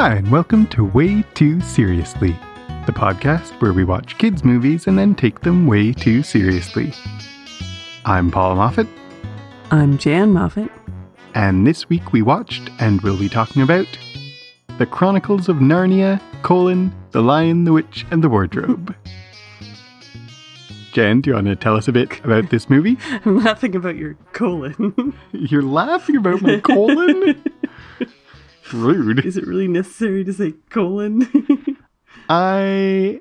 Hi, and welcome to Way Too Seriously, the podcast where we watch kids' movies and then take them way too seriously. I'm Paul Moffat, I'm Jan Moffat. and this week we watched and will be talking about The Chronicles of Narnia, colon, The Lion, the Witch, and the Wardrobe. Jan, do you want to tell us a bit about this movie? I'm laughing about your colon. You're laughing about my colon? Rude. Is it really necessary to say colon? I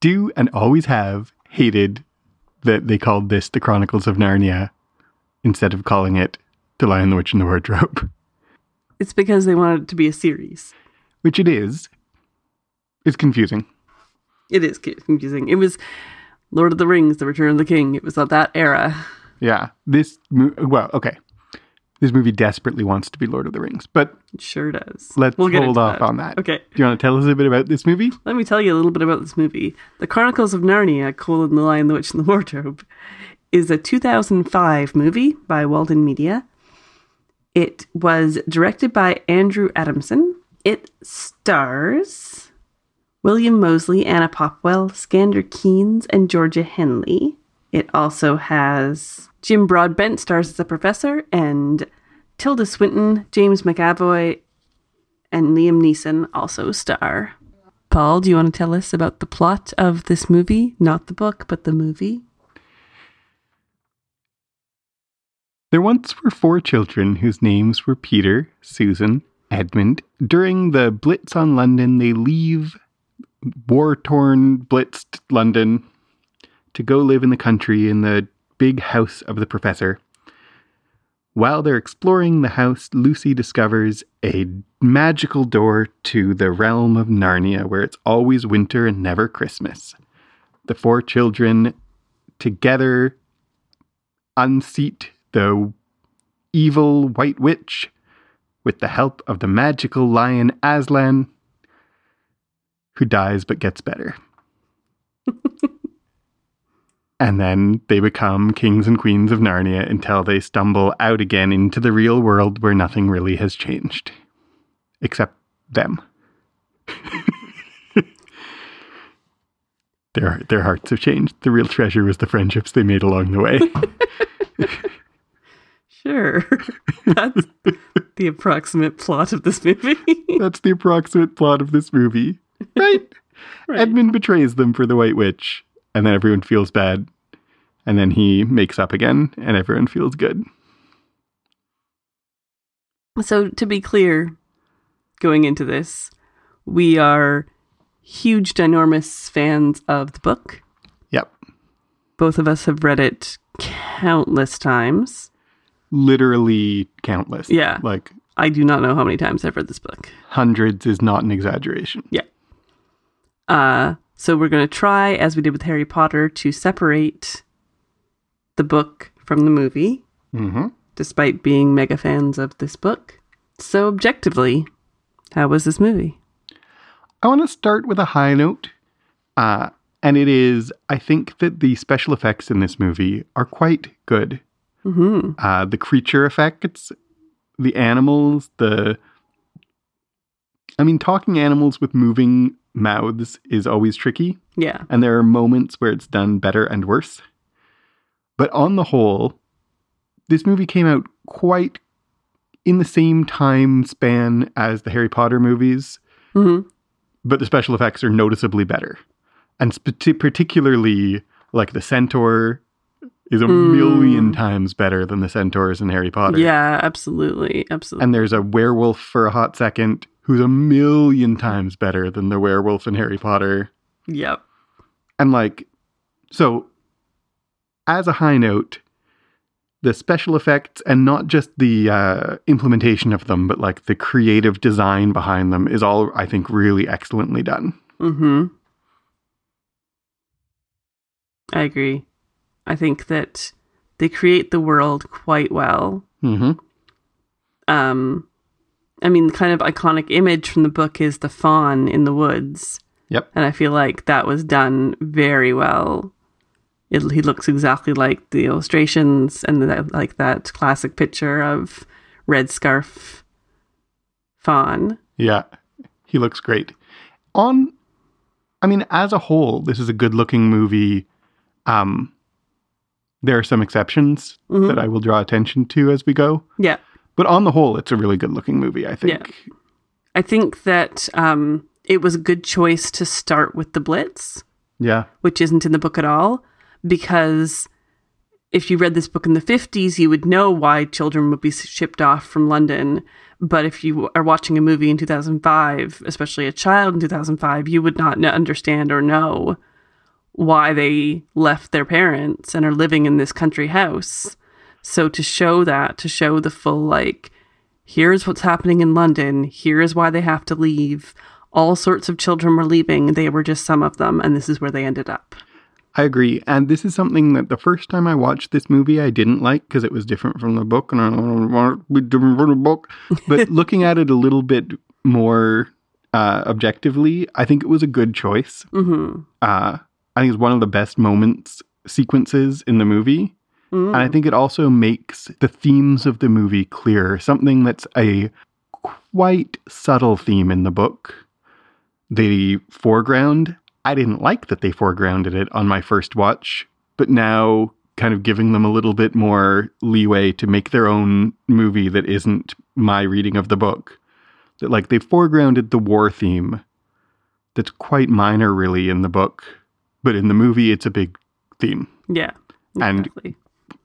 do and always have hated that they called this the Chronicles of Narnia instead of calling it The Lion, the Witch, and the Wardrobe, it's because they wanted it to be a series. which it is. It's confusing. It is confusing. It was Lord of the Rings, The Return of the King. It was of that era. Yeah. This, well, okay. This movie desperately wants to be Lord of the Rings, but It sure does. let's We'll hold off that. on that. Okay. Do you want to tell us a bit about this movie? Let me tell you a little bit about this movie. The Chronicles of Narnia, colon, The Lion, the Witch, and the Wardrobe, is a 2005 movie by Walden Media. It was directed by Andrew Adamson. It stars William Moseley, Anna Popplewell, Skandar Keynes, and Georgia Henley. It also has Jim Broadbent stars as a professor, and Tilda Swinton, James McAvoy, and Liam Neeson also star. Paul, do you want to tell us about the plot of this movie? Not the book, but the movie? There once were four children whose names were Peter, Susan, Edmund. During the Blitz on London, they leave war torn, blitzed London to go live in the country in the big house of the professor. While they're exploring the house, Lucy discovers a magical door to the realm of Narnia where it's always winter and never Christmas. The four children together unseat the evil white witch with the help of the magical lion Aslan, who dies but gets better. and then they become kings and queens of Narnia until they stumble out again into the real world where nothing really has changed. Except them. their, their hearts have changed. The real treasure was the friendships they made along the way. Sure. That's the approximate plot of this movie. That's the approximate plot of this movie. Right? Right. Edmund betrays them for the White Witch, and then everyone feels bad. And then he makes up again, and everyone feels good. So, to be clear, going into this, we are huge, ginormous fans of the book. Yep. Both of us have read it countless times. Literally countless. Yeah. Like I do not know how many times I've read this book. hundreds is not an exaggeration. Yeah. Uh, so we're going to try, as we did with Harry Potter, to separate the book from the movie, Mm-hmm. despite being mega fans of this book. So, objectively, how was this movie? I want to start with a high note. Uh, and it is, I think that the special effects in this movie are quite good. hmm uh, the creature effects, the animals, the. I mean, talking animals with moving mouths is always tricky, Yeah. and there are moments where it's done better and worse. But on the whole, this movie came out quite in the same time span as the Harry Potter movies, hmm but the special effects are noticeably better. And sp- particularly, like the centaur is a Mm. million times better than the centaurs in Harry Potter. Yeah, absolutely. Absolutely. And there's a werewolf for a hot second who's a million times better than the werewolf in Harry Potter. yep. And like, so as a high note, the special effects and not just the uh, implementation of them, but like the creative design behind them is all, I think, really excellently done. hmm I agree. I think that they create the world quite well. hmm Um, I mean, the kind of iconic image from the book is the fawn in the woods. Yep. And I feel like that was done very well. It, he looks exactly like the illustrations and the, like that classic picture of red scarf fawn. Yeah. He looks great. On, I mean, as a whole, this is a good looking movie. Um, there are some exceptions Mhm. that I will draw attention to as we go. Yeah. But on the whole, it's a really good looking movie, I think. I think that um, it was a good choice to start with the Blitz, Yeah. which isn't in the book at all, because if you read this book in the 50s, you would know why children would be shipped off from London. But if you are watching a movie in 2005, especially a child in 2005, you would not understand or know why they left their parents and are living in this country house. So to show that, to show the full, like, here's what's happening in London, here's why they have to leave. All sorts of children were leaving. They were just some of them, and this is where they ended up. I agree. And this is something that the first time I watched this movie, I didn't like because it was different from the book, and I don't want to be different from the book. But looking at it a little bit more uh, objectively, I think it was a good choice. Mm-hmm. Uh, I think it's one of the best moments sequences in the movie. Mm. And I think it also makes the themes of the movie clearer, something that's a quite subtle theme in the book. The foreground, I didn't like that they foregrounded it on my first watch, but now kind of giving them a little bit more leeway to make their own movie that isn't my reading of the book. That like they foregrounded the war theme that's quite minor really in the book, but in the movie it's a big theme Yeah. And- Exactly.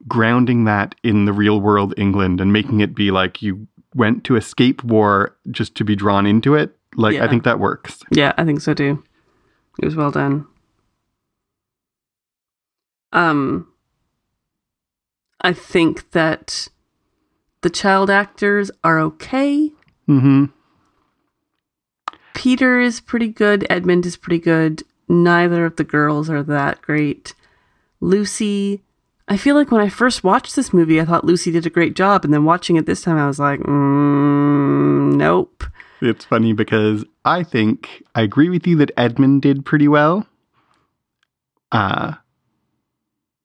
Grounding that in the real world England and making it be like you went to escape war just to be drawn into it. Like I think that works. Yeah, I think so too. It was well done. Um I think that the child actors are okay. Mm-hmm. Peter is pretty good, Edmund is pretty good. Neither of the girls are that great. Lucy, I feel like when I first watched this movie, I thought Lucy did a great job, and then watching it this time, I was like, mm, nope. It's funny because I think I agree with you that Edmund did pretty well. Uh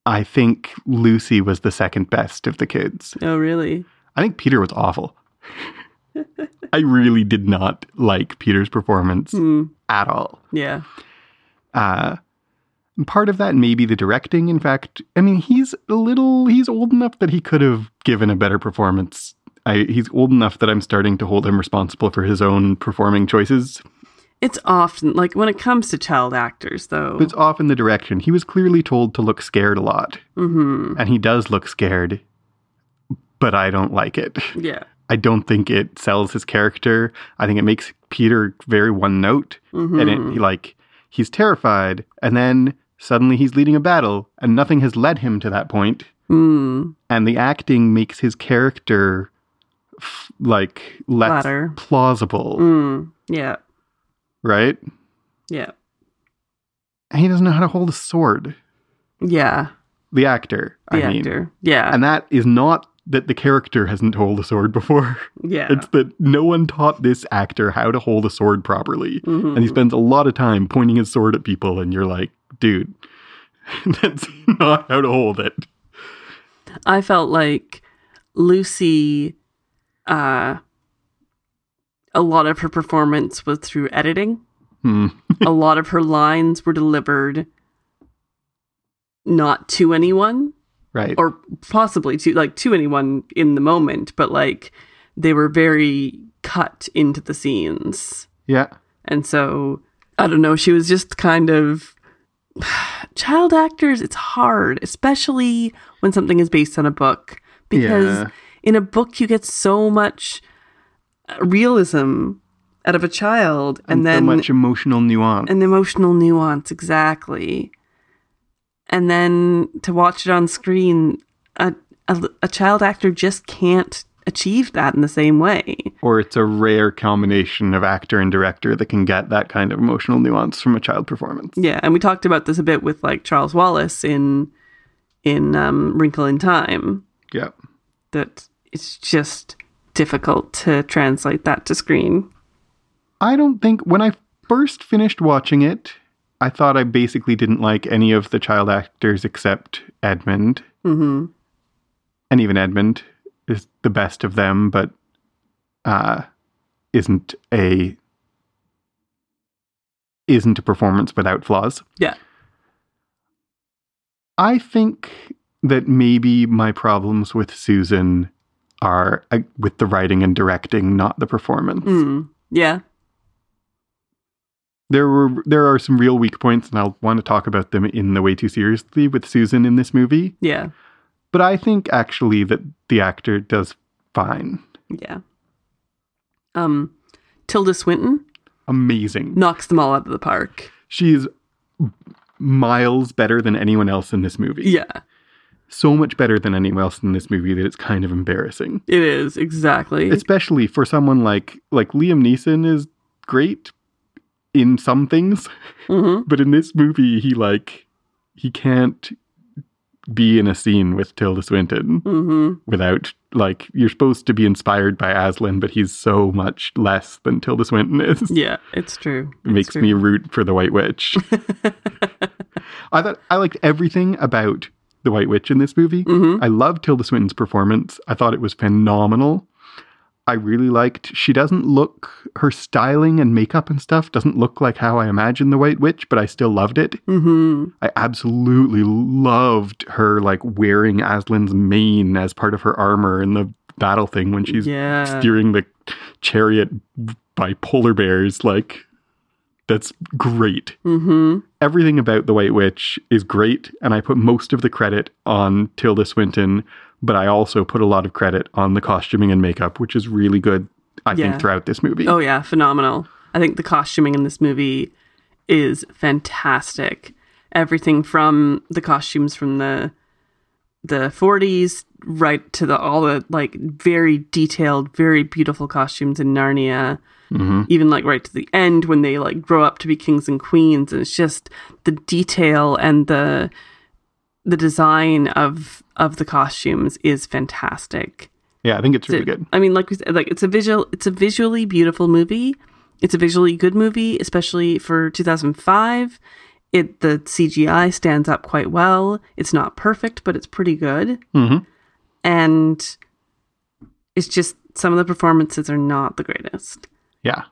I think Lucy was the second best of the kids. Oh, really? I think Peter was awful. I really did not like Peter's performance Hmm. at all. Yeah. Uh, part of that may be the directing. In fact, I mean, he's a little, he's old enough that he could have given a better performance. I, he's old enough that I'm starting to hold him responsible for his own performing choices. It's often like when it comes to child actors, though. It's often the direction. He was clearly told to look scared a lot, hmm and he does look scared, but I don't like it. Yeah. I don't think it sells his character. I think it makes Peter very one note. hmm and it, he, like he's terrified and then suddenly he's leading a battle and nothing has led him to that point mm. and the acting makes his character f- like less Flatter. plausible Mm. Yeah. right Yeah. and he doesn't know how to hold a sword Yeah. the actor The i mean actor. Yeah. and that is not that the character hasn't held a sword before yeah. it's that no one taught this actor how to hold a sword properly Mhm. and he spends a lot of time pointing his sword at people and you're like dude. That's not how to hold it. I felt like Lucy, uh, a lot of her performance was through editing. Hmm. a lot of her lines were delivered not to anyone right. or possibly to like to anyone in the moment but like they were very cut into the scenes. Yeah. And so i don't know she was just kind of child actors it's hard especially when something is based on a book. Because Yeah. in a book you get so much uh, realism out of a child and, and, then so much emotional nuance. and emotional nuance exactly. And then to watch it on screen a, a, a child actor just can't achieve that in the same way. Or it's a rare combination of actor and director that can get that kind of emotional nuance from a child performance. Yeah and we talked about this a bit with like charles wallace in in um, wrinkle in time. Yeah. That it's just difficult to translate that to screen. I don't think when i first finished watching it i thought i basically didn't like any of the child actors except edmund. Hmm and even edmund is the best of them but uh isn't a isn't a performance without flaws. Yeah. I think that maybe my problems with Susan are uh, with the writing and directing, not the performance. Mm. Yeah. There were there are some real weak points, and I'll want to talk about them in the way too seriously with Susan in this movie. Yeah. But I think actually that the actor does fine. Yeah. Um, Tilda Swinton Amazing. knocks them all out of the park. She's miles better than anyone else in this movie. Yeah, So much better than anyone else in this movie that it's kind of embarrassing. it is exactly. Especially for someone like like Liam Neeson is great in some things, hmm but in this movie he like he can't be in a scene with Tilda Swinton hmm without like you're supposed to be inspired by Aslan, but he's so much less than Tilda Swinton is. Yeah, it's true. It makes me root for the White Witch. I thought I liked everything about the White Witch in this movie. hmm I loved Tilda Swinton's performance. I thought it was phenomenal. I really liked she doesn't look her styling and makeup and stuff doesn't look like how I imagined the White Witch, but I still loved it. hmm I absolutely loved her like wearing Aslan's mane as part of her armor in the battle thing when she's Yeah. steering the chariot by polar bears. Like, that's great. hmm Everything about the White Witch is great, and I put most of the credit on Tilda Swinton, but I also put a lot of credit on the costuming and makeup, which is really good, I Yeah. think, throughout this movie. Oh yeah, phenomenal. I think the costuming in this movie is fantastic. Everything from the costumes from the the 40s right to the all the like very detailed, very beautiful costumes in Narnia. hmm Even like right to the end when they like grow up to be kings and queens and it's just the detail and the the design of of the costumes is fantastic. Yeah, I think it's really good. I mean, like we said, like it's a visual, it's a visually beautiful movie. It's a visually good movie, especially for 2005. It the CGI stands up quite well. It's not perfect, but it's pretty good. hmm And it's just some of the performances are not the greatest. Yeah.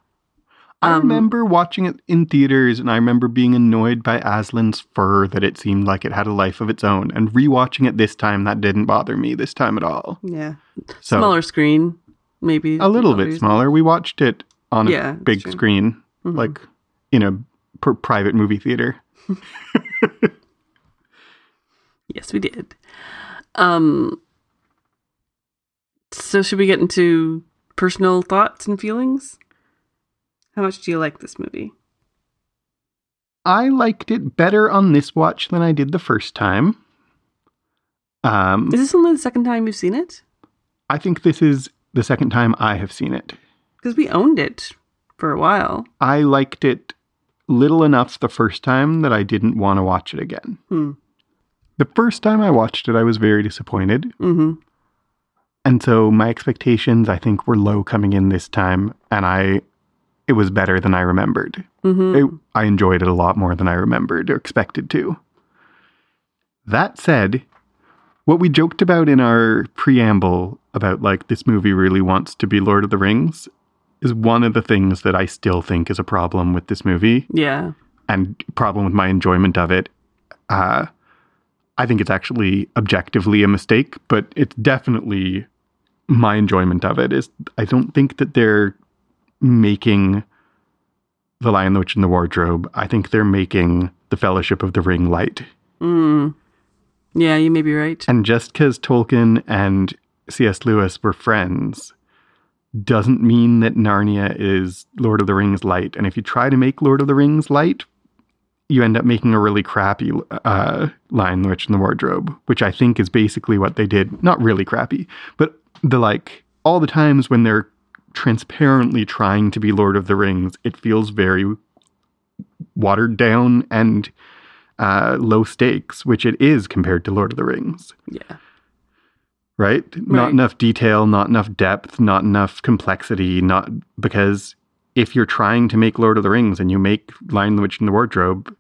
I Um, remember watching it in theaters and I remember being annoyed by Aslan's fur that it seemed like it had a life of its own. And rewatching it this time, that didn't bother me this time at all. Yeah, So smaller screen, maybe a little bit smaller. We watched it on a Yeah, that's big screen, Mhm. like in a pr- private movie theater. Yes, we did. Um. So, should we get into personal thoughts and feelings? How much do you like this movie? I liked it better on this watch than I did the first time. Um, Is this only the second time you've seen it? I think this is the second time I have seen it. Because we owned it for a while. I liked it little enough the first time that I didn't want to watch it again. Hmm. The first time I watched it, I was very disappointed. Mm-hmm. And so my expectations, I think, were low coming in this time. And I, it was better than I remembered. Mm-hmm. It, I enjoyed it a lot more than I remembered or expected to. That said, what we joked about in our preamble about like this movie really wants to be Lord of the Rings is one of the things that I still think is a problem with this movie yeah. and problem with my enjoyment of it. Uh, I think it's actually objectively a mistake, but it's definitely my enjoyment of it is I don't think that they're making The Lion, the Witch, and the Wardrobe. I think they're making The Fellowship of the Ring light. Mm. Yeah, you may be right. And just because Tolkien and C.S. Lewis were friends doesn't mean that Narnia is Lord of the Rings light. And if you try to make Lord of the Rings light, you end up making a really crappy uh, Lion, the Witch, and the Wardrobe, which I think is basically what they did. Not really crappy, but the like all the times when they're transparently trying to be Lord of the Rings, it feels very watered down and uh, low stakes, which it is compared to Lord of the Rings Yeah. right? Not enough detail, not enough depth, not enough complexity, not because if you're trying to make Lord of the Rings and you make Lion the Witch and the Wardrobe,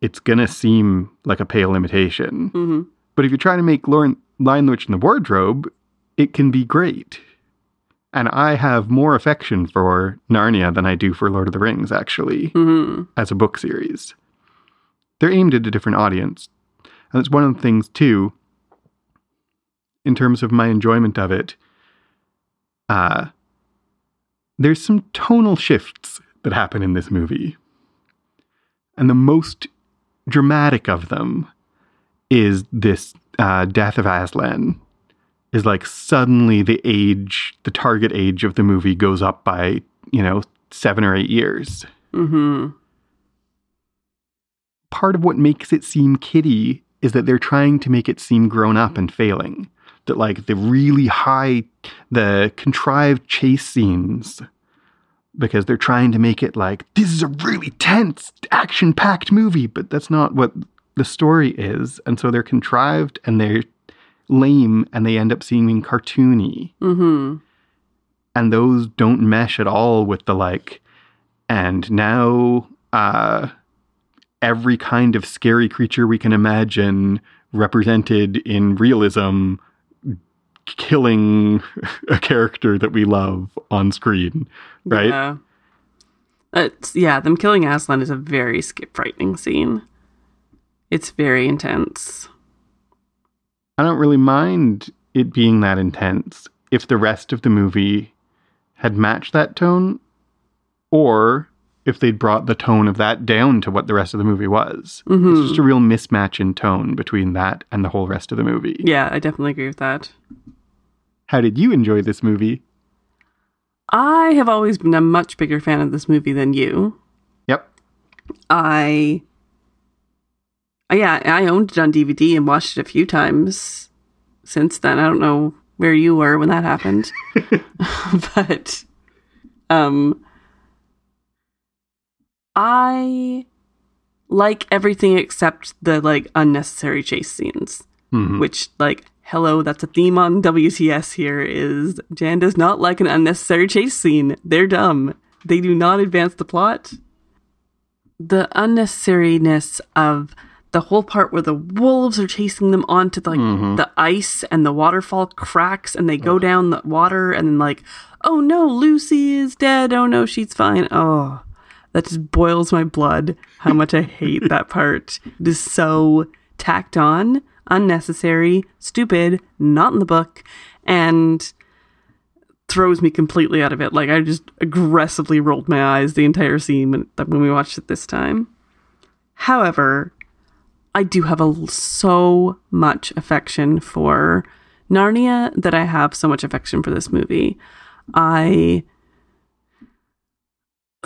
it's gonna seem like a pale imitation. Mm-hmm. But if you're trying to make Lord, Lion the Witch and the Wardrobe, it can be great. And I have more affection for Narnia than I do for Lord of the Rings, actually, hmm as a book series. They're aimed at a different audience. And it's one of the things, too, in terms of my enjoyment of it. Uh, there's some tonal shifts that happen in this movie. And the most dramatic of them is this uh, death of Aslan. Is like suddenly the age, the target age of the movie goes up by, you know, seven or eight years. hmm Part of what makes it seem kiddie is that they're trying to make it seem grown up and failing. That, like, the really high, the contrived chase scenes, because they're trying to make it like, this is a really tense, action packed movie, but that's not what the story is. And so they're contrived and they're lame and they end up seeming cartoony. hmm And those don't mesh at all with the like, and now uh, every kind of scary creature we can imagine represented in realism killing a character that we love on screen, right? Yeah. It's, yeah, them killing Aslan is a very sca- frightening scene. It's very intense. I don't really mind it being that intense if the rest of the movie had matched that tone or if they'd brought the tone of that down to what the rest of the movie was. Mhm. It's just a real mismatch in tone between that and the whole rest of the movie. Yeah, I definitely agree with that. How did you enjoy this movie? I have always been a much bigger fan of this movie than you. Yep. I yeah, I owned it on DVD and watched it a few times since then. I don't know where you were when that happened. but um I like everything except the like unnecessary chase scenes, Mhm. which like hello, that's a theme on WTS here is Jan does not like an unnecessary chase scene. They're dumb. They do not advance the plot. The unnecessariness of the whole part where the wolves are chasing them onto like Mhm. the ice and the waterfall cracks and they go down the water and then like, oh no, Lucy is dead. Oh no, she's fine. Oh, that just boils my blood. How much I hate that part. It is so tacked on, unnecessary, stupid, not in the book, and throws me completely out of it. Like I just aggressively rolled my eyes the entire scene when, when we watched it this time. However, I do have a so much affection for Narnia that I have so much affection for this movie. I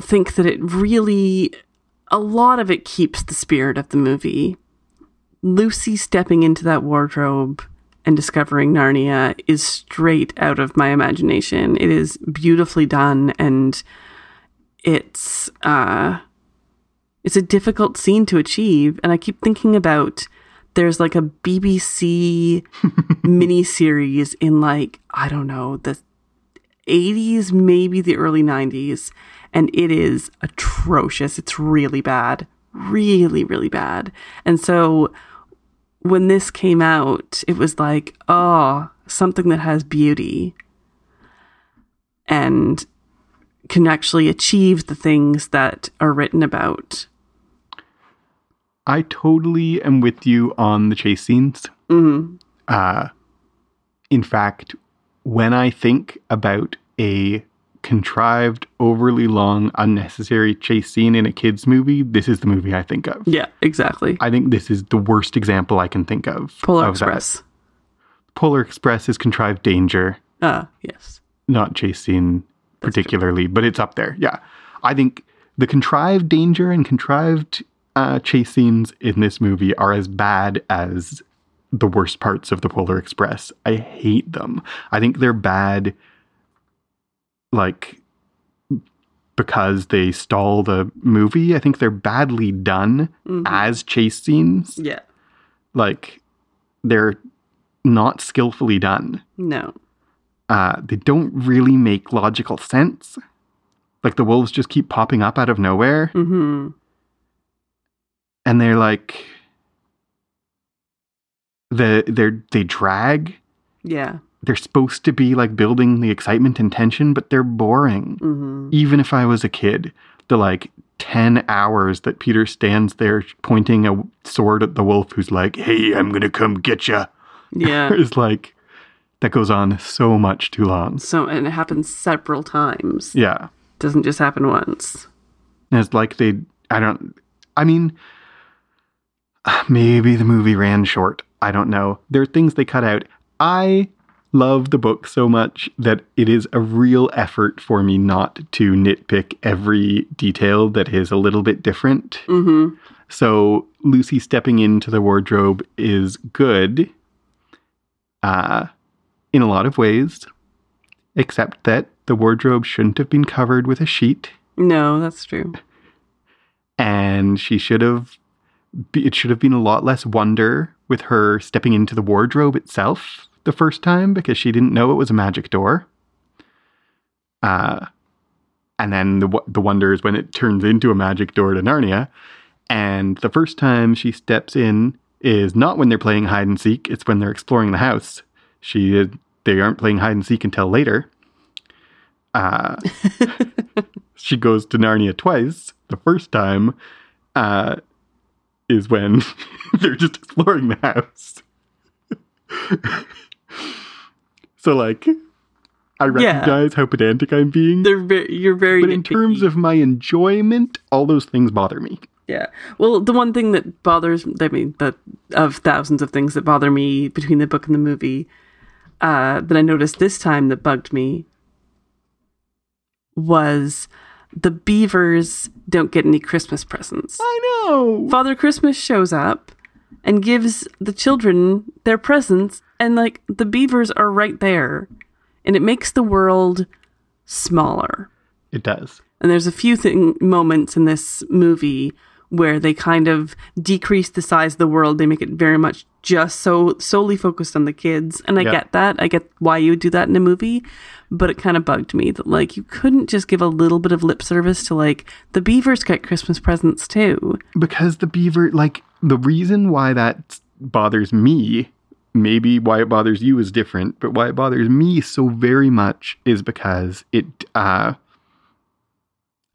think that it really a lot of it keeps the spirit of the movie. Lucy stepping into that wardrobe and discovering Narnia is straight out of my imagination. It is beautifully done and it's uh it's a difficult scene to achieve and I keep thinking about there's like a BBC mini series in like I don't know the 80s maybe the early 90s and it is atrocious. It's really bad really really bad. And so when this came out it was like oh something that has beauty and can actually achieve the things that are written about I totally am with you on the chase scenes. Mhm. Uh, in fact, when I think about a contrived, overly long, unnecessary chase scene in a kids' movie, this is the movie I think of. yeah exactly I think this is the worst example I can think of. polar of that. express Polar Express is contrived danger, ah yes not chase scene That's true. particularly, but it's up there. Yeah. I think the contrived danger and contrived uh, chase scenes in this movie are as bad as the worst parts of the Polar Express. I hate them. I think they're bad, like, because they stall the movie. I think they're badly done Mhm. as chase scenes. yeah Like, they're not skillfully done no uh, they don't really make logical sense. Like the wolves just keep popping up out of nowhere, hmm and they're like, the they they drag. yeah they're supposed to be like building the excitement and tension, but they're boring. hmm Even if I was a kid, the like 10 hours that Peter stands there pointing a sword at the wolf who's like, hey, I'm going to come get you." Yeah. is like, that goes on so much too long. so, and it happens several times. Yeah. doesn't just happen once. And it's like they, I don't, I mean, maybe the movie ran short. I don't know. There are things they cut out. I love the book so much that it is a real effort for me not to nitpick every detail that is a little bit different. hmm So Lucy stepping into the wardrobe is good uh, in a lot of ways, except that the wardrobe shouldn't have been covered with a sheet. No, that's true. and she should have it should have been a lot less wonder with her stepping into the wardrobe itself the first time because she didn't know it was a magic door. Uh and then the the wonder is when it turns into a magic door to Narnia. And the first time she steps in is not when they're playing hide and seek it's when they're exploring the house. She they aren't playing hide and seek until later. Uh she goes to Narnia twice. The first time uh, is when they're just exploring the house. so, like, I Yeah. recognize how pedantic I'm being, They're very, you're very. but in terms of my enjoyment, all those things bother me. yeah, well, the one thing that bothers, I mean, that of thousands of things that bother me between the book and the movie, uh, that I noticed this time that bugged me was the beavers don't get any Christmas presents. I know. Father Christmas shows up and gives the children their presents, and like the beavers are right there, and it makes the world smaller. It does. And there's a few thing moments in this movie where they kind of decrease the size of the world. They make it very much just so solely focused on the kids. And I get that. I get why you would do that in a movie, but it kind of bugged me that like you couldn't just give a little bit of lip service to like the beavers get Christmas presents too. Because the beaver, like, the reason why that bothers me, maybe why it bothers you is different, but why it bothers me so very much is because it, uh,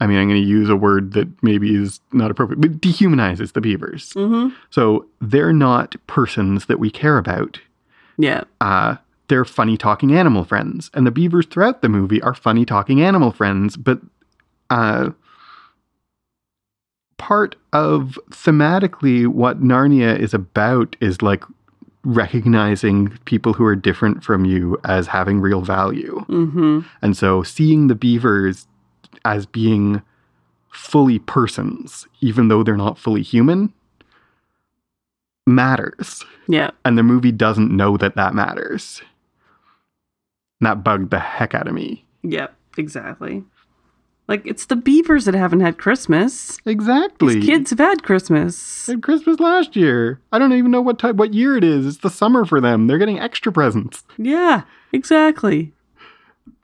I mean, I'm going to use a word that maybe is not appropriate, but dehumanizes the beavers. Mm-hmm. So they're not persons that we care about. Yeah. Uh, they're funny talking animal friends. And the beavers throughout the movie are funny talking animal friends, but uh, part of thematically what Narnia is about is like recognizing people who are different from you as having real value. Mm-hmm. And so seeing the beavers as being fully persons, even though they're not fully human, matters. Yeah. And the movie doesn't know that that matters. And that bugged the heck out of me. Yep, Exactly. Like it's the beavers that haven't had Christmas. Exactly. These kids have had Christmas. They had Christmas last year. I don't even know what type, what year it is. It's the summer for them. They're getting extra presents. Yeah. Exactly.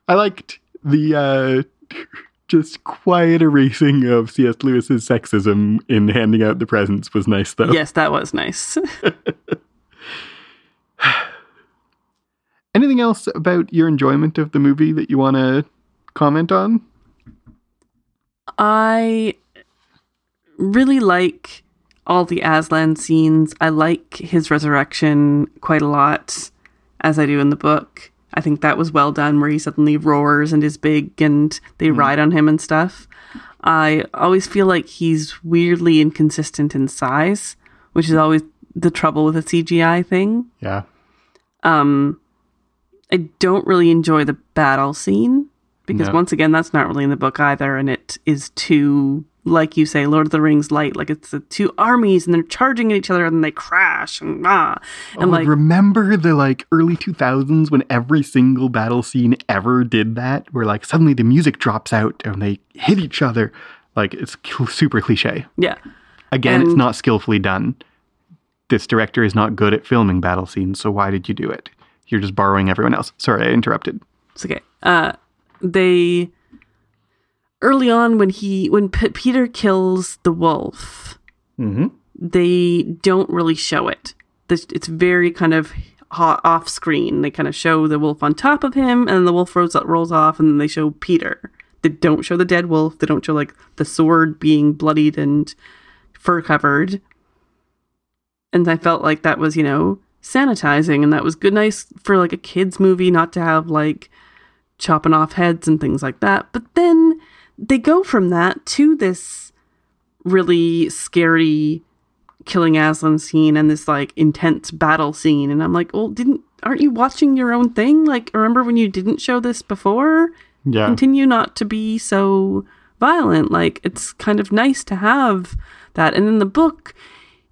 I liked the uh, just quiet erasing of C.S. Lewis's sexism in handing out the presents was nice, though. Yes, that was nice. Anything else about your enjoyment of the movie that you want to comment on? I really like all the Aslan scenes. I like his resurrection quite a lot, as I do in the book. I think that was well done, where he suddenly roars and is big and they ride on him and stuff. I always feel like he's weirdly inconsistent in size, which is always the trouble with a CGI thing. Yeah. Um, I don't really enjoy the battle scene because No. once again, that's not really in the book either, and it is too, like you say, Lord of the Rings light. Like it's the two armies and they're charging at each other and they crash and ah, and Oh, like remember the like early 2000s when every single battle scene ever did that? Where like suddenly the music drops out and they hit each other. Like it's super cliche. Yeah, again it's not skillfully done. This director is not good at filming battle scenes so why did you do it? You're just borrowing everyone else. Sorry i interrupted. It's okay. Uh, they early on when he when P- Peter kills the wolf, mm-hmm. they don't really show it. This, it's very kind of off screen. They kind of show the wolf on top of him, and the wolf rolls, rolls off, and then they show Peter. They don't show the dead wolf. They don't show like the sword being bloodied and fur covered. And I felt like that was, you know, sanitizing, and that was good, nice for like a kids' movie, not to have like chopping off heads and things like that. But then they go from that to this really scary killing Aslan scene and this like intense battle scene. And I'm like, well, didn't aren't you watching your own thing? Like, remember when you didn't show this before? Yeah. Continue not to be so violent. Like, it's kind of nice to have that. And in the book,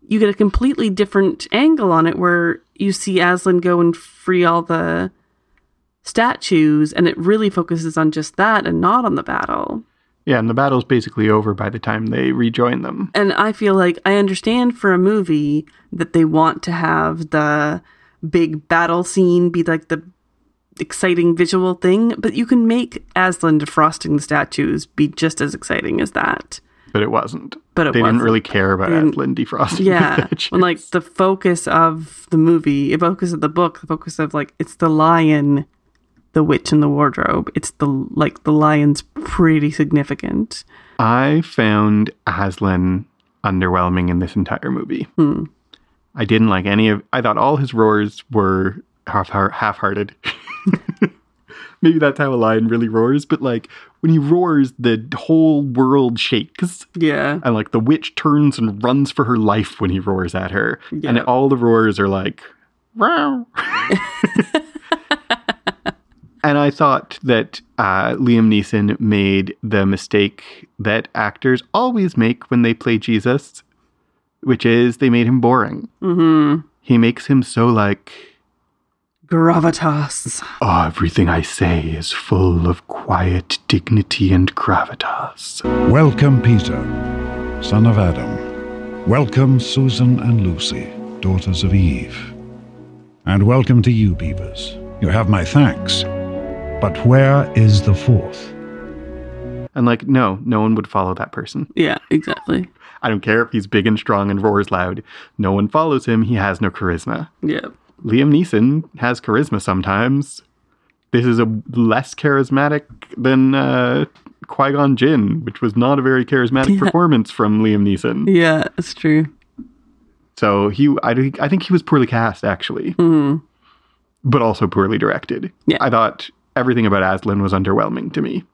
you get a completely different angle on it where you see Aslan go and free all the statues, and it really focuses on just that and not on the battle. Yeah, and the battle's basically over by the time they rejoin them. And I feel like I understand for a movie that they want to have the big battle scene be like the exciting visual thing, but you can make Aslan defrosting the statues be just as exciting as that. But it wasn't. But it they wasn't. didn't really care about didn't- Aslan defrosting. Yeah. the statues. when like the focus of the movie, the focus of the book, the focus of like it's the lion, the witch in the wardrobe. It's the like the lion's pretty significant. I found Aslan underwhelming in this entire movie. Hmm. I didn't like any of. I thought all his roars were half half-hearted. Maybe that's how a lion really roars, but like when he roars, the whole world shakes. Yeah. And like the witch turns and runs for her life when he roars at her. And all the roars are like, Row. and I thought that uh, Liam Neeson made the mistake that actors always make when they play Jesus, which is they made him boring. Mm-hmm. He makes him so like, Gravitas. oh, everything I say is full of quiet dignity and gravitas. Welcome, Peter, son of Adam. Welcome, Susan and Lucy, daughters of Eve. And welcome to you, Beavers. You have my thanks. But where is the fourth? And like, no, no one would follow that person. Yeah, exactly. I don't care if he's big and strong and roars loud. No one follows him. He has no charisma. Yeah. Liam Neeson has charisma sometimes. This is a less charismatic than uh, Qui Gon Jinn, which was not a very charismatic performance from Liam Neeson. Yeah, it's true. So he, I, I think he was poorly cast actually, but also poorly directed. Yeah. I thought everything about Aslan was underwhelming to me.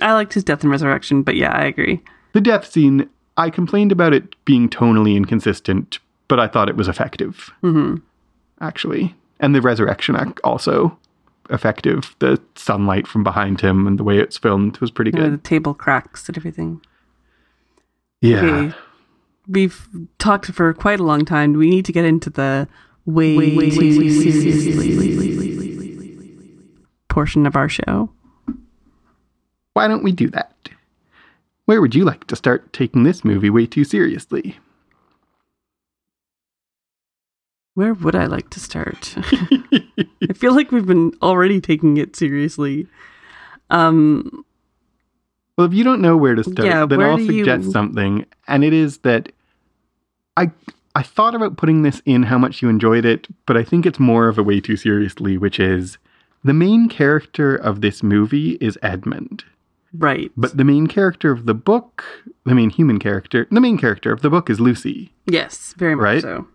I liked his death and resurrection, but yeah, I agree. The death scene, I complained about it being tonally inconsistent, but I thought it was effective. Mm-hmm. Actually. And the resurrection act also effective. The sunlight from behind him and the way it's filmed was pretty You know, the table cracks and everything. Yeah. Okay. We've talked for quite a long time. We need to get into the way, portion of our show. Why don't we do that? Where would you like to start taking this movie way too seriously? Where would I like to start? I feel like we've been already taking it seriously. Um, Well, if you don't know where to start, Yeah, then I'll suggest you- something, and it is that I I thought about putting this in how much you enjoyed it, but I think it's more of a way too seriously, which is the main character of this movie is Edmund, right. but the main character of the book, the main human character, the main character of the book is Lucy. yes, very much Right? so.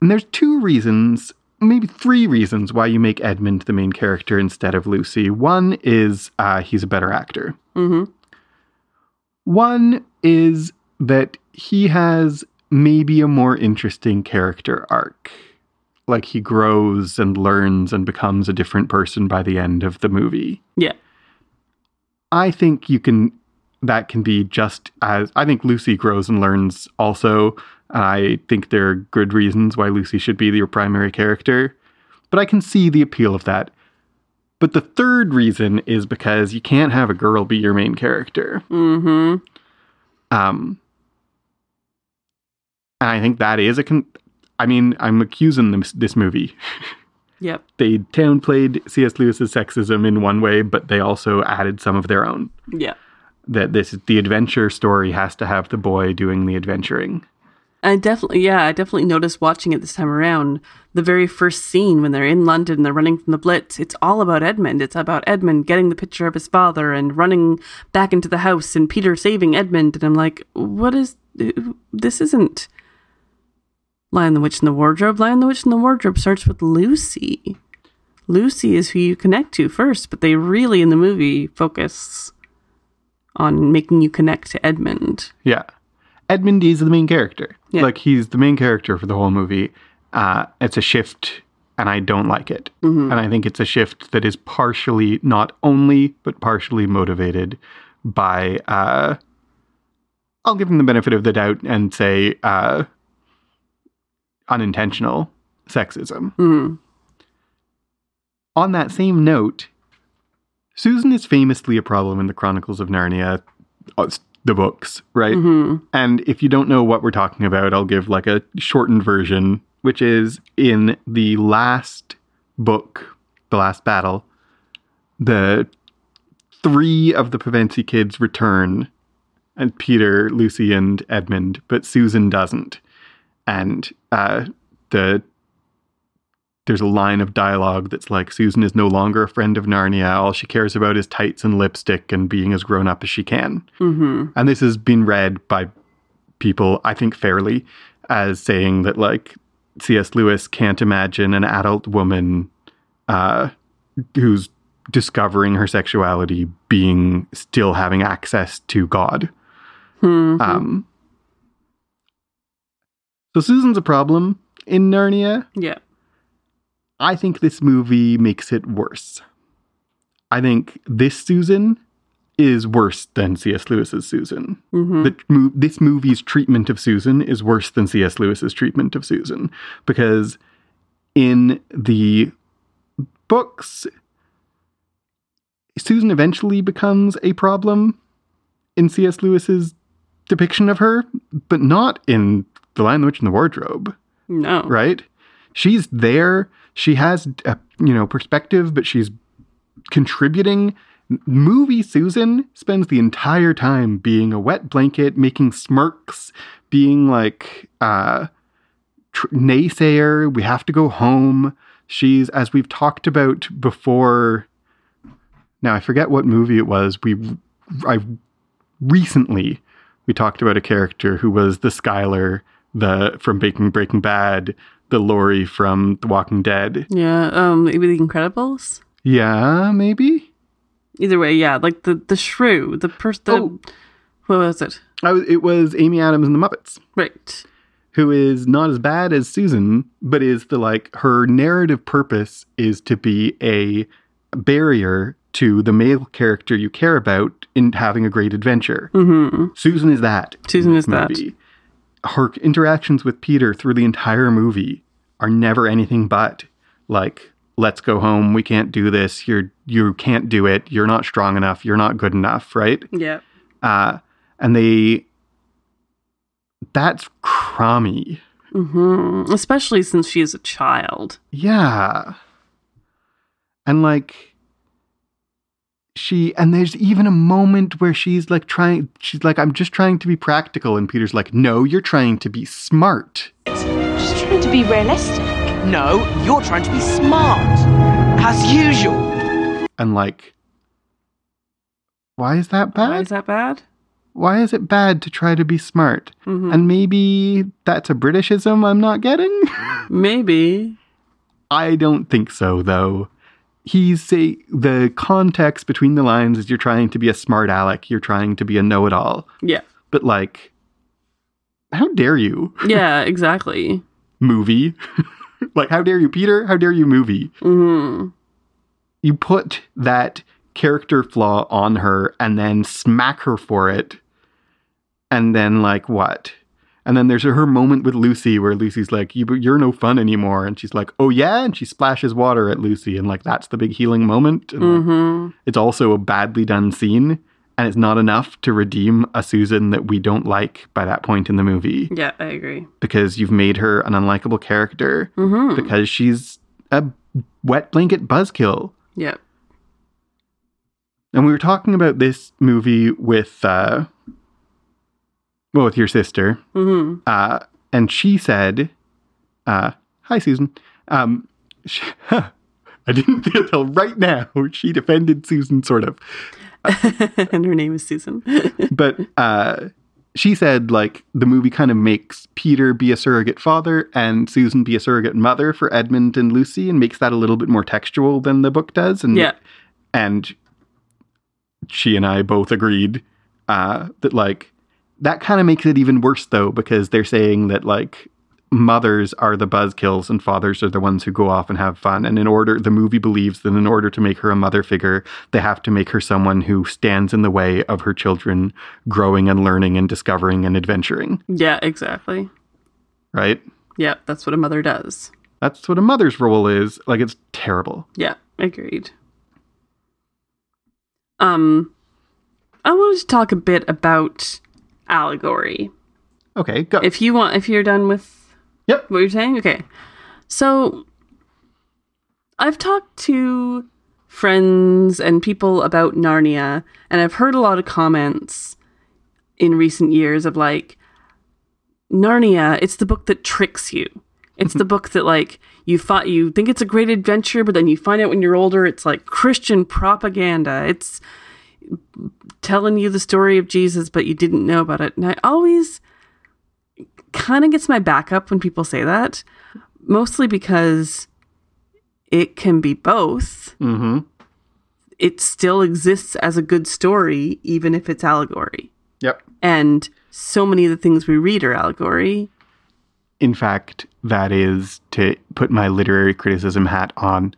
And there's two reasons, maybe three reasons why you make Edmund the main character instead of Lucy. One is uh, he's a better actor. Mm-hmm. One is that he has maybe a more interesting character arc. Like he grows and learns and becomes a different person by the end of the movie. Yeah. I think you can, that can be just as, I think Lucy grows and learns also. I think there are good reasons why Lucy should be your primary character, but I can see the appeal of that. But the third reason is because you can't have a girl be your main character. Mm-hmm. Um, and I think that is a. Con- I mean, I'm accusing them this movie. Yep. They downplayed C.S. Lewis's sexism in one way, but they also added some of their own. Yeah. That this the adventure story has to have the boy doing the adventuring. I definitely, yeah, I definitely noticed watching it this time around. The very first scene when they're in London, they're running from the Blitz. It's all about Edmund. It's about Edmund getting the picture of his father and running back into the house, and Peter saving Edmund. And I'm like, what is this? Isn't Lion the Witch in the Wardrobe. Lion the Witch in the Wardrobe starts with Lucy. Lucy is who you connect to first, but they really in the movie focus on making you connect to Edmund. Yeah. Edmund is the main character. Yeah. Like he's the main character for the whole movie. Uh, it's a shift, and I don't like it. Mm-hmm. And I think it's a shift that is partially, not only, but partially motivated by. Uh, I'll give him the benefit of the doubt and say uh, unintentional sexism. Mm. On that same note, Susan is famously a problem in the Chronicles of Narnia, uh, the books, right? Mhm. And if you don't know what we're talking about, I'll give like a shortened version, which is in the last book, The Last Battle, the three of the Pevensie kids return, and Peter, Lucy, and Edmund, but Susan doesn't. And uh, the there's a line of dialogue that's like Susan is no longer a friend of Narnia. All she cares about is tights and lipstick and being as grown up as she can. Mhm. And this has been read by people, I think, fairly, as saying that like C.S. Lewis can't imagine an adult woman uh, who's discovering her sexuality being still having access to God. Mhm. Um, so Susan's a problem in Narnia. yeah. I think this movie makes it worse. I think this Susan is worse than C.S. Lewis's Susan. Mhm. The this movie's treatment of Susan is worse than C.S. Lewis's treatment of Susan because in the books, Susan eventually becomes a problem in C.S. Lewis's depiction of her, but not in The Lion, the Witch, and the Wardrobe No. right? She's there. She has a, you know perspective, but she's contributing. Movie Susan spends the entire time being a wet blanket, making smirks, being like uh, tr- naysayer. We have to go home. She's as we've talked about before. Now I forget what movie it was. We I recently we talked about a character who was the Skylar, the from Breaking Breaking Bad, the Lori from The Walking Dead. Yeah. Um. Maybe The Incredibles. Yeah, maybe. Either way, yeah. Like the the shrew, the person. Oh. What was it? I was, it was Amy Adams and the Muppets, Right. who is not as bad as Susan, but is the like her narrative purpose is to be a barrier to the male character you care about in having a great adventure. Mm-hmm. Susan is that. Susan is that. Her interactions with Peter through the entire movie are never anything but like, let's go home. We can't do this. You're you can't do it. You're not strong enough. You're not good enough, right? Yeah. Uh and they that's crummy. Mm-hmm. Especially since she is a child. Yeah. And like she and there's even a moment where she's like trying she's like I'm just trying to be practical and Peter's like no you're trying to be smart. Just trying to be realistic. No, you're trying to be smart. As usual. And like why is that bad? Why is that bad? Why is it bad to try to be smart? Mhm. And maybe that's a Britishism I'm not getting? Maybe. I don't think so, though. He's say the context between the lines is you're trying to be a smart aleck, you're trying to be a know-it-all, Yeah. but like, how dare you, Yeah. Exactly. movie? like, how dare you, Peter? How dare you, movie? Mm-hmm. You put that character flaw on her and then smack her for it, and then like what? And then there's her moment with Lucy where Lucy's like, you, "You're no fun anymore," and she's like, "Oh yeah," and she splashes water at Lucy, and like that's the big healing moment. And, Mm-hmm. it's also a badly done scene, and it's not enough to redeem a Susan that we don't like by that point in the movie Yeah, I agree. because you've made her an unlikable character Mm-hmm. because she's a wet blanket buzzkill. Yeah. And we were talking about this movie with, uh, well, with your sister, Mm-hmm. uh, and she said, uh, "Hi, Susan." Um, she, I didn't feel till right now she defended Susan, sort of, and her name is Susan. but uh, she said like the movie kind of makes Peter be a surrogate father and Susan be a surrogate mother for Edmund and Lucy, and makes that a little bit more textual than the book does. And yeah. and she and I both agreed uh, that like that kind of makes it even worse though because they're saying that like mothers are the buzzkills and fathers are the ones who go off and have fun and in order the movie believes that in order to make her a mother figure they have to make her someone who stands in the way of her children growing and learning and discovering and adventuring Yeah, exactly. right Yeah, that's what a mother does. that's what a mother's role is like it's terrible Yeah, agreed. Um, I wanted to talk a bit about allegory. okay go If you want, if you're done with yep what you're saying, okay. So, I've talked to friends and people about Narnia, and I've heard a lot of comments in recent years of like, Narnia, it's the book that tricks you. It's the mm-hmm. book that like you thought you think it's a great adventure, but then you find out when you're older it's like Christian propaganda. It's telling you the story of Jesus, but you didn't know about it. And I always kind of gets my back up when people say that, mostly because it can be both. mm-hmm It still exists as a good story, even if it's allegory. yep And so many of the things we read are allegory. in fact, that is to put my literary criticism hat on.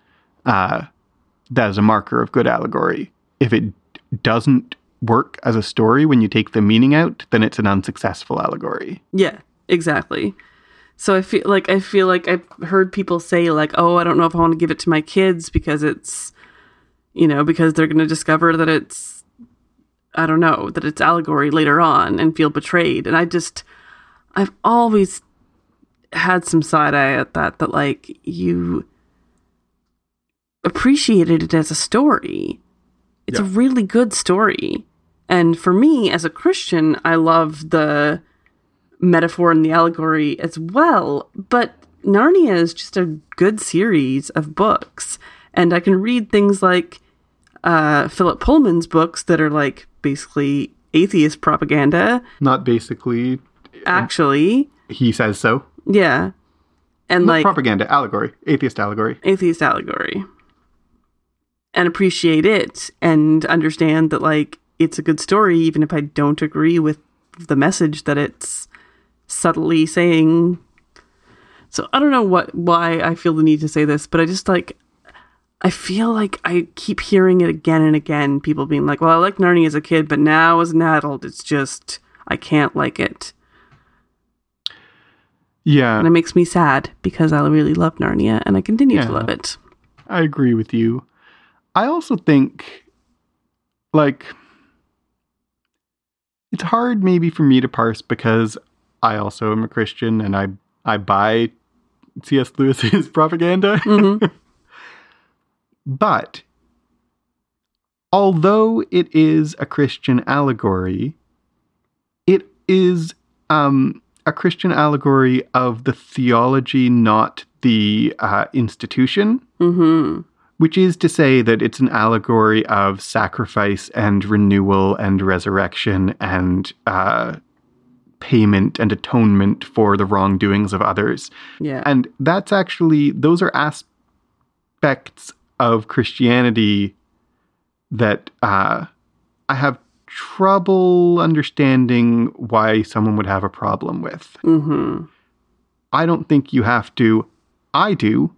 Uh, that is a marker of good allegory. If it doesn't work as a story when you take the meaning out, then it's an unsuccessful allegory. Yeah, exactly. So I feel like I feel like I've heard people say like, "Oh, I don't know if I want to give it to my kids because it's you know, because they're going to discover that it's I don't know, that it's allegory later on and feel betrayed." And I just I've always had some side eye at that that like you appreciated it as a story. It's a really good story. And for me as a Christian, I love the metaphor and the allegory as well. But Narnia is just a good series of books. And I can read things like uh, Philip Pullman's books that are like basically atheist propaganda, Not basically, actually. he says so. Yeah. And Not like propaganda, allegory, atheist allegory. atheist allegory and appreciate it and understand that like it's a good story even if I don't agree with the message that it's subtly saying. So I don't know what why I feel the need to say this, but I just like I feel like I keep hearing it again and again. People being like, "Well, I liked Narnia as a kid, but now as an adult, it's just I can't like it," Yeah, and it makes me sad because I really love Narnia and I continue Yeah. to love it. I agree with you. I also think, like, it's hard maybe for me to parse because I also am a Christian and I I buy C.S. Lewis's propaganda. Mhm. but although it is a Christian allegory, it is um, a Christian allegory of the theology, not the uh, institution Mhm. Which is to say that it's an allegory of sacrifice and renewal and resurrection and uh, payment and atonement for the wrongdoings of others. Yeah. And that's actually, those are aspects of Christianity that uh, I have trouble understanding why someone would have a problem with. Mm-hmm. I don't think you have to. I do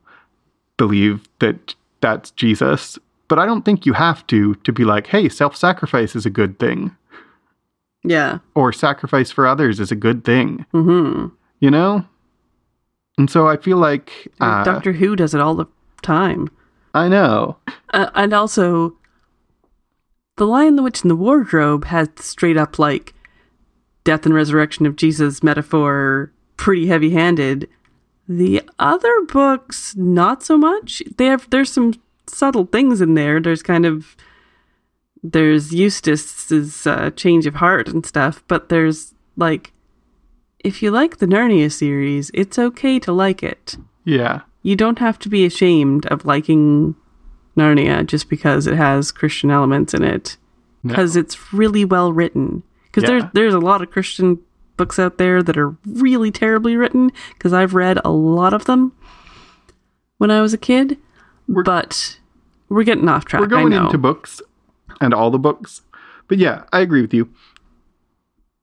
believe that that's Jesus, but I don't think you have to to be like, hey, self sacrifice is a good thing, Yeah. or sacrifice for others is a good thing, Mm-hmm. you know? And so I feel like. Uh, Doctor Who does it all the time. I know. Uh, and also, The Lion, the Witch, and the Wardrobe has straight up like death and resurrection of Jesus metaphor, pretty heavy handed. The other books, not so much. They have there's some subtle things in there. There's kind of there's Eustace's uh, change of heart and stuff, but there's like if you like the Narnia series, it's okay to like it. Yeah. You don't have to be ashamed of liking Narnia just because it has Christian elements in it. Because it's really well written. Because there's there's a lot of Christian books out there that are really terribly written. Because I've read a lot of them when I was a kid. but we're getting off track. We're going into books and all the books. But yeah, I agree with you.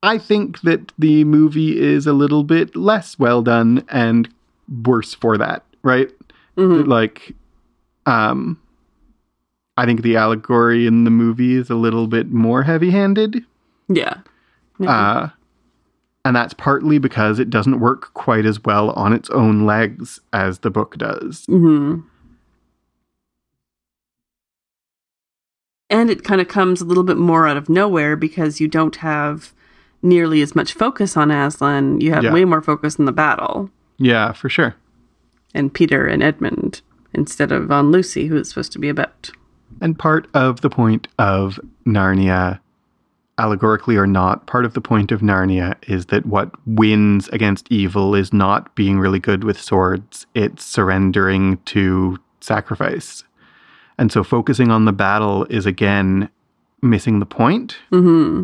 I think that the movie is a little bit less well done and worse for that, right? That, Like, um, I think the allegory in the movie is a little bit more heavy handed. yeah. Uh, and that's partly because it doesn't work quite as well on its own legs as the book does. hmm And it kind of comes a little bit more out of nowhere because you don't have nearly as much focus on Aslan. You have Yeah. way more focus on the battle Yeah, for sure. and Peter and Edmund instead of on Lucy, who it's supposed to be about. And part of the point of Narnia, allegorically or not, part of the point of Narnia is that what wins against evil is not being really good with swords, it's surrendering to sacrifice. And so focusing on the battle is again missing the point. hmm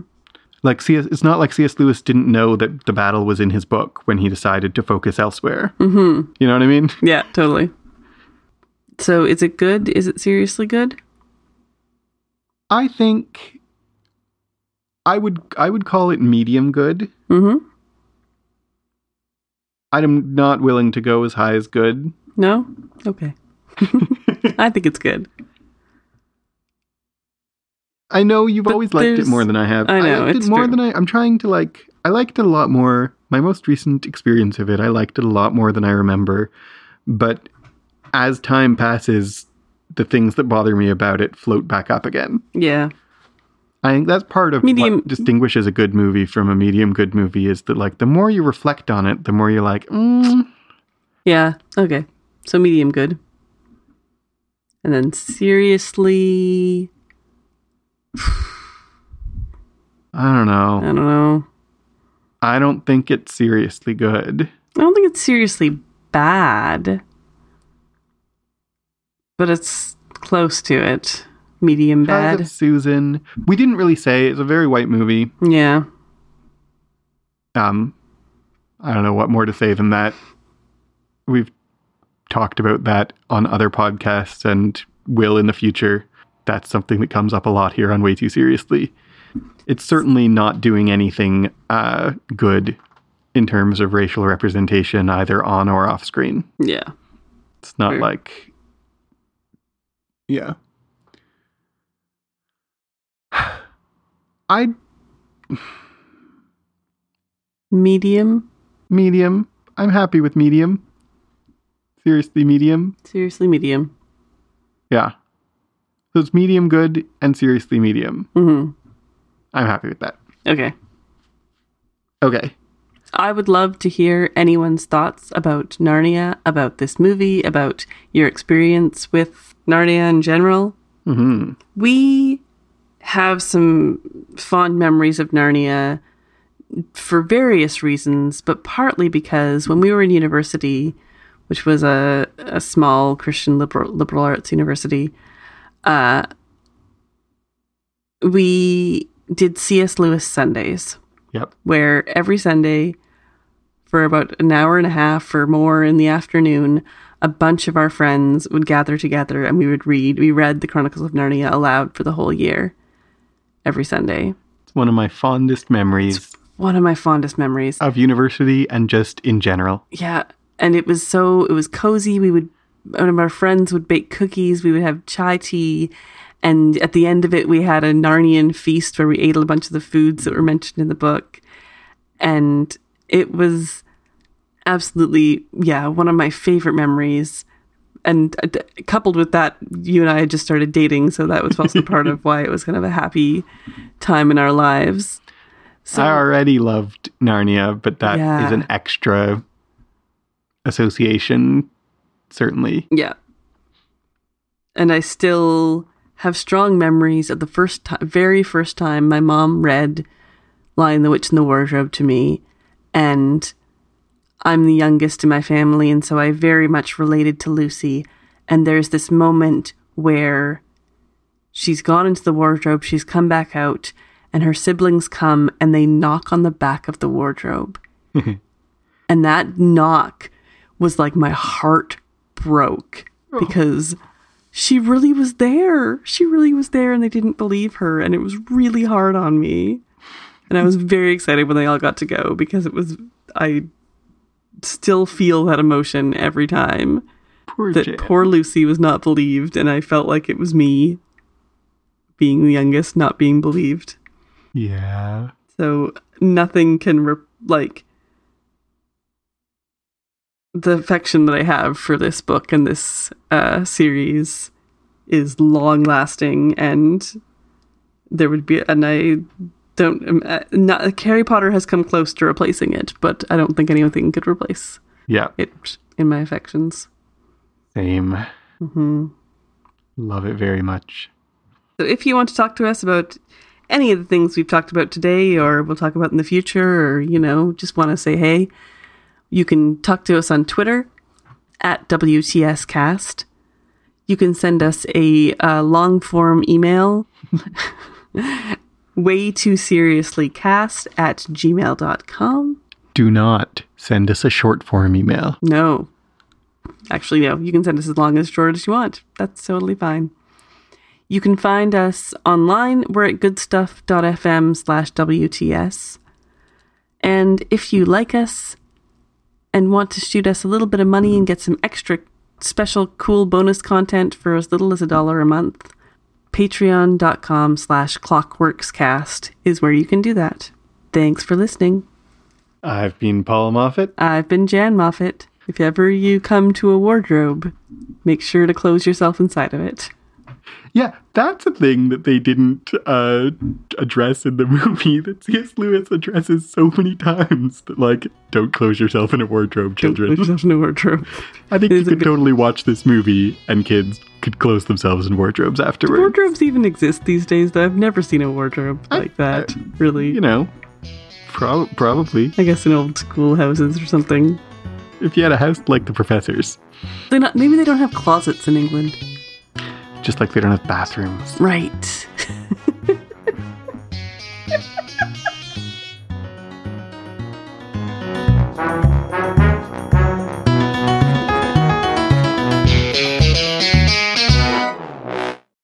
Like C.S., it's not like C.S. Lewis didn't know that the battle was in his book when he decided to focus elsewhere. hmm You know what I mean? Yeah, totally. So is it good? Is it seriously good? I think I would I would call it medium good. hmm I'm not willing to go as high as good. No? Okay. I think it's good. I know you've But always liked it more than I have. I know, liked it's it more true. than I. I'm trying to like. I liked it a lot more. My most recent experience of it, I liked it a lot more than I remember. But as time passes, the things that bother me about it float back up again. Yeah. I think that's part of Medium- what distinguishes a good movie from a medium good movie is that like the more you reflect on it, the more you're like, mm, Yeah. Okay. So medium good. And then seriously, I don't know. I don't know. I don't think it's seriously good. I don't think it's seriously bad, but it's close to it. Medium How's bad. it, Susan. We didn't really say it's a very white movie. Yeah. Um, I don't know what more to say than that. We've talked about that on other podcasts and will in the future. That's something that comes up a lot here on Way Too Seriously. It's certainly not doing anything uh, good in terms of racial representation, either on or off screen. Yeah. It's not like, yeah. I Medium. medium. I'm happy with medium. Seriously, medium. Seriously medium. Yeah. So it's medium good and seriously medium. hmm I'm happy with that. Okay. Okay. I would love to hear anyone's thoughts about Narnia, about this movie, about your experience with Narnia in general. hmm We have some fond memories of Narnia for various reasons, but partly because when we were in university, which was a, a small Christian liberal, liberal arts university, uh, we did C.S. Lewis Sundays Yep. where every Sunday, for about an hour and a half or more in the afternoon, a bunch of our friends would gather together and we would read. We read the Chronicles of Narnia aloud for the whole year, every Sunday. It's one of my fondest memories One of my fondest memories. of university and just in general. Yeah, and it was so it was cozy. We would one of our friends would bake cookies. We would have chai tea, and at the end of it, we had a Narnian feast where we ate a bunch of the foods that were mentioned in the book, and it was absolutely yeah one of my favorite memories. And uh, coupled with that, you and I had just started dating, so that was also part of why it was kind of a happy time in our lives. So I already loved Narnia, but that is Yeah. an extra association, certainly. Yeah. And I still have strong memories of the first time, very first time my mom read Lion, the Witch, and the Wardrobe to me. And I'm the youngest in my family, and so I very much related to Lucy. And there's this moment where she's gone into the wardrobe, she's come back out, and her siblings come and they knock on the back of the wardrobe. and that knock was like my heart broke oh. because she really was there. She really was there, and they didn't believe her, and it was really hard on me. And I was very excited when they all got to go because it was, I still feel that emotion every time Poor that Jan. poor Lucy was not believed, and I felt like it was me being the youngest not being believed. Yeah. So nothing can re- like the affection that I have for this book and this uh, series is long lasting, and there would be, and I don't, um, uh, not, Harry Potter has come close to replacing it, but I don't think anything could replace Yeah. it in my affections. Same. hmm Love it very much. So if you want to talk to us about any of the things we've talked about today or we'll talk about in the future or, you know, just want to say hey, you can talk to us on Twitter at WTScast. You can send us a uh, long form email way too seriously cast at gmail.com. Do not send us a short form email. No. Actually, no. You can send us as long as short as you want. That's totally fine. You can find us online. We're at goodstuff.fm slash WTS. And if you like us and want to shoot us a little bit of money and get some extra special cool bonus content for as little as a dollar a month, patreon.com slash clockworkscast is where you can do that. Thanks for listening. I've been Paul Moffat. I've been Jan Moffat. If ever you come to a wardrobe, make sure to close yourself inside of it. Yeah, that's a thing that they didn't uh, address in the movie that C.S. Lewis addresses so many times. That, like, don't close yourself in a wardrobe, children. Close yourself in a wardrobe. I think It you could totally watch this movie and kids could close themselves in wardrobes afterwards. Wardrobes even exist these days, though. I've never seen a wardrobe like that, really. You know, prob- probably. I guess in old schoolhouses or something. If you had a house like the professor's, They're not. Maybe they don't have closets in England. just like they don't have bathrooms. Right.